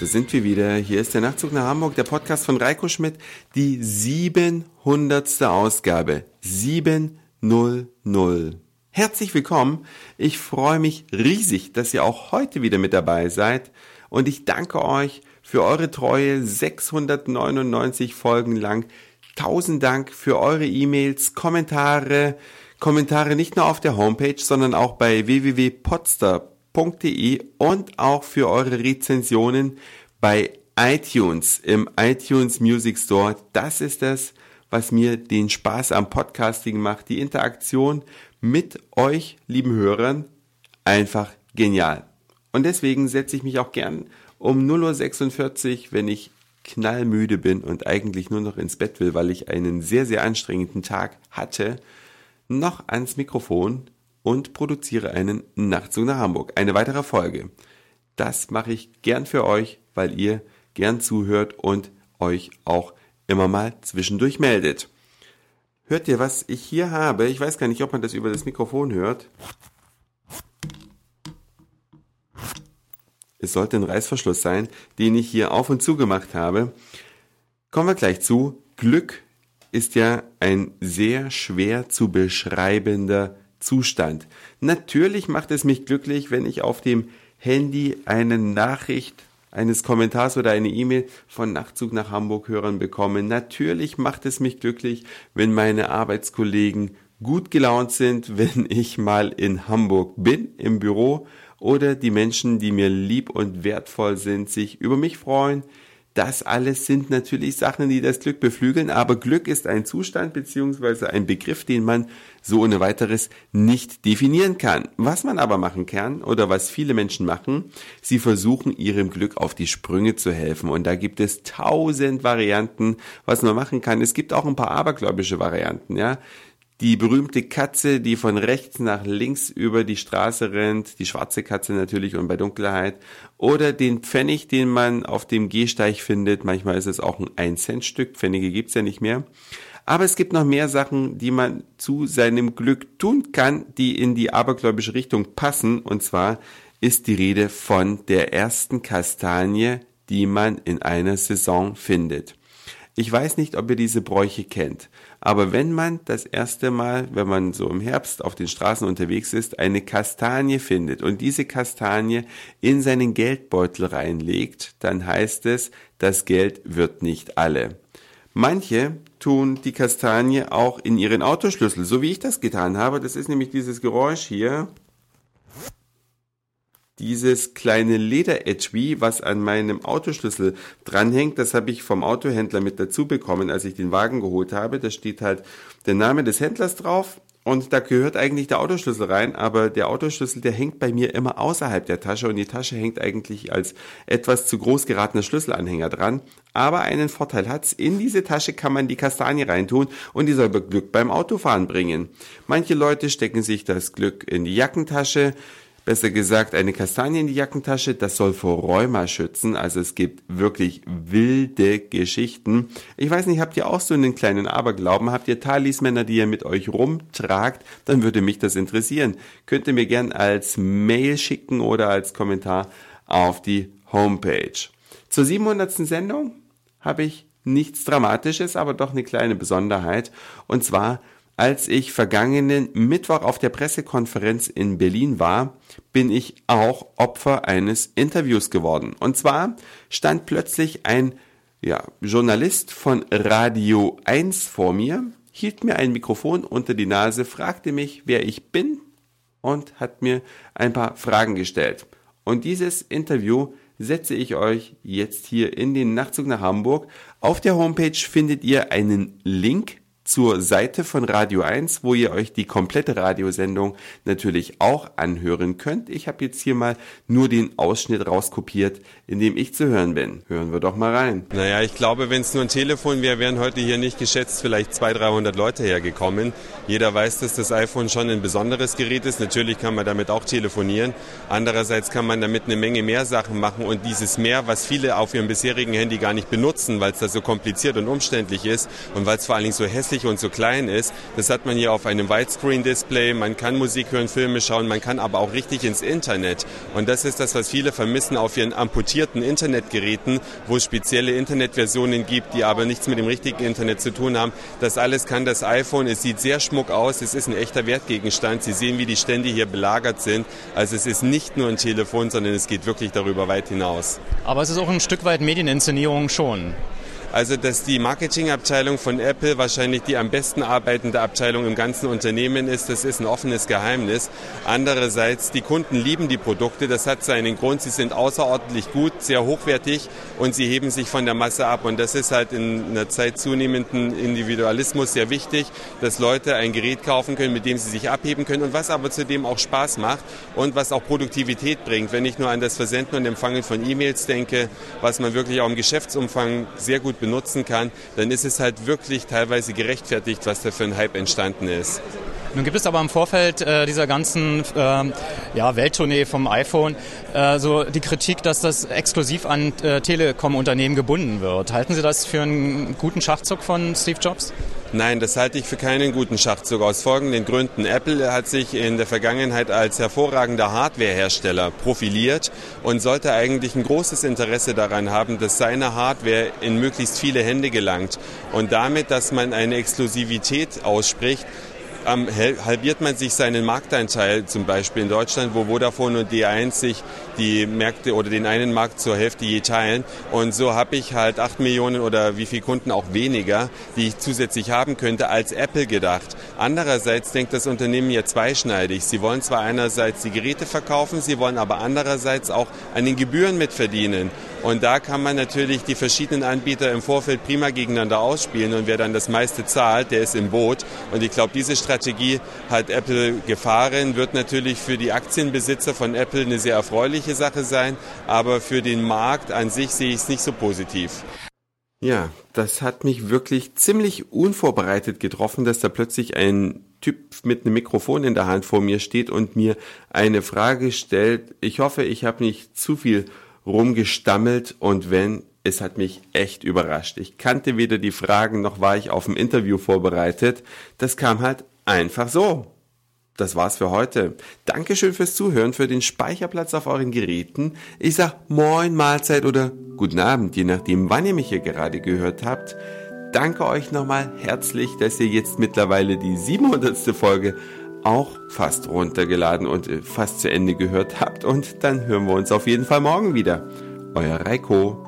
Da sind wir wieder. Hier ist der Nachtzug nach Hamburg, der Podcast von Reiko Schmidt, die 700. Ausgabe. 700. Herzlich willkommen. Ich freue mich riesig, dass ihr auch heute wieder mit dabei seid und ich danke euch für eure Treue 699 Folgen lang. Tausend Dank für eure E-Mails, Kommentare, Kommentare nicht nur auf der Homepage, sondern auch bei www.podster.com www.ftf.de und auch für eure Rezensionen bei iTunes im iTunes Music Store. Das ist das, was mir den Spaß am Podcasting macht. Die Interaktion mit euch, lieben Hörern, einfach genial. Und deswegen setze ich mich auch gern um 0.46 Uhr, wenn ich knallmüde bin und eigentlich nur noch ins Bett will, weil ich einen sehr, sehr anstrengenden Tag hatte, noch ans Mikrofon und produziere einen Nachtzug nach Hamburg. Eine weitere Folge. Das mache ich gern für euch, weil ihr gern zuhört und euch auch immer mal zwischendurch meldet. Hört ihr, was ich hier habe? Ich weiß gar nicht, ob man das über das Mikrofon hört. Es sollte ein Reißverschluss sein, den ich hier auf und zu gemacht habe. Kommen wir gleich zu. Glück ist ja ein sehr schwer zu beschreibender Zustand. Natürlich macht es mich glücklich, wenn ich auf dem Handy eine Nachricht eines Kommentars oder eine E-Mail von Nachtzug nach Hamburg Hörern bekomme. Natürlich macht es mich glücklich, wenn meine Arbeitskollegen gut gelaunt sind, wenn ich mal in Hamburg bin im Büro oder die Menschen, die mir lieb und wertvoll sind, sich über mich freuen, das alles sind natürlich Sachen, die das Glück beflügeln, aber Glück ist ein Zustand beziehungsweise ein Begriff, den man so ohne weiteres nicht definieren kann. Was man aber machen kann oder was viele Menschen machen, sie versuchen ihrem Glück auf die Sprünge zu helfen und da gibt es tausend Varianten, was man machen kann. Es gibt auch ein paar abergläubische Varianten, ja die berühmte Katze, die von rechts nach links über die Straße rennt, die schwarze Katze natürlich und bei Dunkelheit, oder den Pfennig, den man auf dem Gehsteig findet, manchmal ist es auch ein 1 Cent Stück, Pfennige gibt's ja nicht mehr. Aber es gibt noch mehr Sachen, die man zu seinem Glück tun kann, die in die abergläubische Richtung passen, und zwar ist die Rede von der ersten Kastanie, die man in einer Saison findet. Ich weiß nicht, ob ihr diese Bräuche kennt, aber wenn man das erste Mal, wenn man so im Herbst auf den Straßen unterwegs ist, eine Kastanie findet und diese Kastanie in seinen Geldbeutel reinlegt, dann heißt es, das Geld wird nicht alle. Manche tun die Kastanie auch in ihren Autoschlüssel, so wie ich das getan habe. Das ist nämlich dieses Geräusch hier dieses kleine Leder-Etui, was an meinem Autoschlüssel dranhängt, das habe ich vom Autohändler mit dazu bekommen, als ich den Wagen geholt habe. Da steht halt der Name des Händlers drauf und da gehört eigentlich der Autoschlüssel rein, aber der Autoschlüssel, der hängt bei mir immer außerhalb der Tasche und die Tasche hängt eigentlich als etwas zu groß geratener Schlüsselanhänger dran. Aber einen Vorteil hat's, in diese Tasche kann man die Kastanie reintun und die soll Glück beim Autofahren bringen. Manche Leute stecken sich das Glück in die Jackentasche, besser gesagt eine Kastanie in die Jackentasche. Das soll vor Rheuma schützen. Also es gibt wirklich wilde Geschichten. Ich weiß nicht, habt ihr auch so einen kleinen Aberglauben? Habt ihr Talismänner, die ihr mit euch rumtragt? Dann würde mich das interessieren. Könnt ihr mir gern als Mail schicken oder als Kommentar auf die Homepage. Zur 700. Sendung habe ich nichts Dramatisches, aber doch eine kleine Besonderheit. Und zwar als ich vergangenen Mittwoch auf der Pressekonferenz in Berlin war, bin ich auch Opfer eines Interviews geworden. Und zwar stand plötzlich ein ja, Journalist von Radio 1 vor mir, hielt mir ein Mikrofon unter die Nase, fragte mich, wer ich bin und hat mir ein paar Fragen gestellt. Und dieses Interview setze ich euch jetzt hier in den Nachtzug nach Hamburg. Auf der Homepage findet ihr einen Link zur Seite von Radio 1, wo ihr euch die komplette Radiosendung natürlich auch anhören könnt. Ich habe jetzt hier mal nur den Ausschnitt rauskopiert, in dem ich zu hören bin. Hören wir doch mal rein. Naja, ich glaube, wenn es nur ein Telefon wäre, wären heute hier nicht geschätzt vielleicht 200, 300 Leute hergekommen. Jeder weiß, dass das iPhone schon ein besonderes Gerät ist. Natürlich kann man damit auch telefonieren. Andererseits kann man damit eine Menge mehr Sachen machen und dieses mehr, was viele auf ihrem bisherigen Handy gar nicht benutzen, weil es da so kompliziert und umständlich ist und weil es vor allen Dingen so hässlich niedrig und so klein ist. Das hat man hier auf einem Widescreen-Display. Man kann Musik hören, Filme schauen, man kann aber auch richtig ins Internet. Und das ist das, was viele vermissen auf ihren amputierten Internetgeräten, wo es spezielle Internetversionen gibt, die aber nichts mit dem richtigen Internet zu tun haben. Das alles kann das iPhone. Es sieht sehr schmuck aus. Es ist ein echter Wertgegenstand. Sie sehen, wie die Stände hier belagert sind. Also es ist nicht nur ein Telefon, sondern es geht wirklich darüber weit hinaus. Aber es ist auch ein Stück weit Medieninszenierung schon. Also, dass die Marketingabteilung von Apple wahrscheinlich die am besten arbeitende Abteilung im ganzen Unternehmen ist, das ist ein offenes Geheimnis. Andererseits, die Kunden lieben die Produkte, das hat seinen Grund, sie sind außerordentlich gut, sehr hochwertig und sie heben sich von der Masse ab. Und das ist halt in einer Zeit zunehmenden Individualismus sehr wichtig, dass Leute ein Gerät kaufen können, mit dem sie sich abheben können und was aber zudem auch Spaß macht und was auch Produktivität bringt. Wenn ich nur an das Versenden und Empfangen von E-Mails denke, was man wirklich auch im Geschäftsumfang sehr gut benutzen kann, dann ist es halt wirklich teilweise gerechtfertigt, was da für ein Hype entstanden ist. Nun gibt es aber im Vorfeld äh, dieser ganzen äh, ja, Welttournee vom iPhone äh, so die Kritik, dass das exklusiv an äh, Telekom-Unternehmen gebunden wird. Halten Sie das für einen guten Schachzug von Steve Jobs? Nein, das halte ich für keinen guten Schachzug aus folgenden Gründen. Apple hat sich in der Vergangenheit als hervorragender Hardwarehersteller profiliert und sollte eigentlich ein großes Interesse daran haben, dass seine Hardware in möglichst viele Hände gelangt und damit, dass man eine Exklusivität ausspricht, halbiert man sich seinen Markteinteil, zum Beispiel in Deutschland, wo Vodafone und D1 sich die Märkte oder den einen Markt zur Hälfte je teilen. Und so habe ich halt acht Millionen oder wie viele Kunden auch weniger, die ich zusätzlich haben könnte, als Apple gedacht. Andererseits denkt das Unternehmen ja zweischneidig. Sie wollen zwar einerseits die Geräte verkaufen, sie wollen aber andererseits auch an den Gebühren mitverdienen. Und da kann man natürlich die verschiedenen Anbieter im Vorfeld prima gegeneinander ausspielen und wer dann das meiste zahlt, der ist im Boot. Und ich glaube, diese Strategie hat Apple gefahren, wird natürlich für die Aktienbesitzer von Apple eine sehr erfreuliche Sache sein, aber für den Markt an sich sehe ich es nicht so positiv. Ja, das hat mich wirklich ziemlich unvorbereitet getroffen, dass da plötzlich ein Typ mit einem Mikrofon in der Hand vor mir steht und mir eine Frage stellt. Ich hoffe, ich habe nicht zu viel rumgestammelt und wenn, es hat mich echt überrascht. Ich kannte weder die Fragen noch war ich auf ein Interview vorbereitet. Das kam halt einfach so. Das war's für heute. Dankeschön fürs Zuhören, für den Speicherplatz auf euren Geräten. Ich sag Moin, Mahlzeit oder Guten Abend, je nachdem, wann ihr mich hier gerade gehört habt. Danke euch nochmal herzlich, dass ihr jetzt mittlerweile die 700. Folge auch fast runtergeladen und äh, fast zu Ende gehört habt. Und dann hören wir uns auf jeden Fall morgen wieder. Euer Reiko.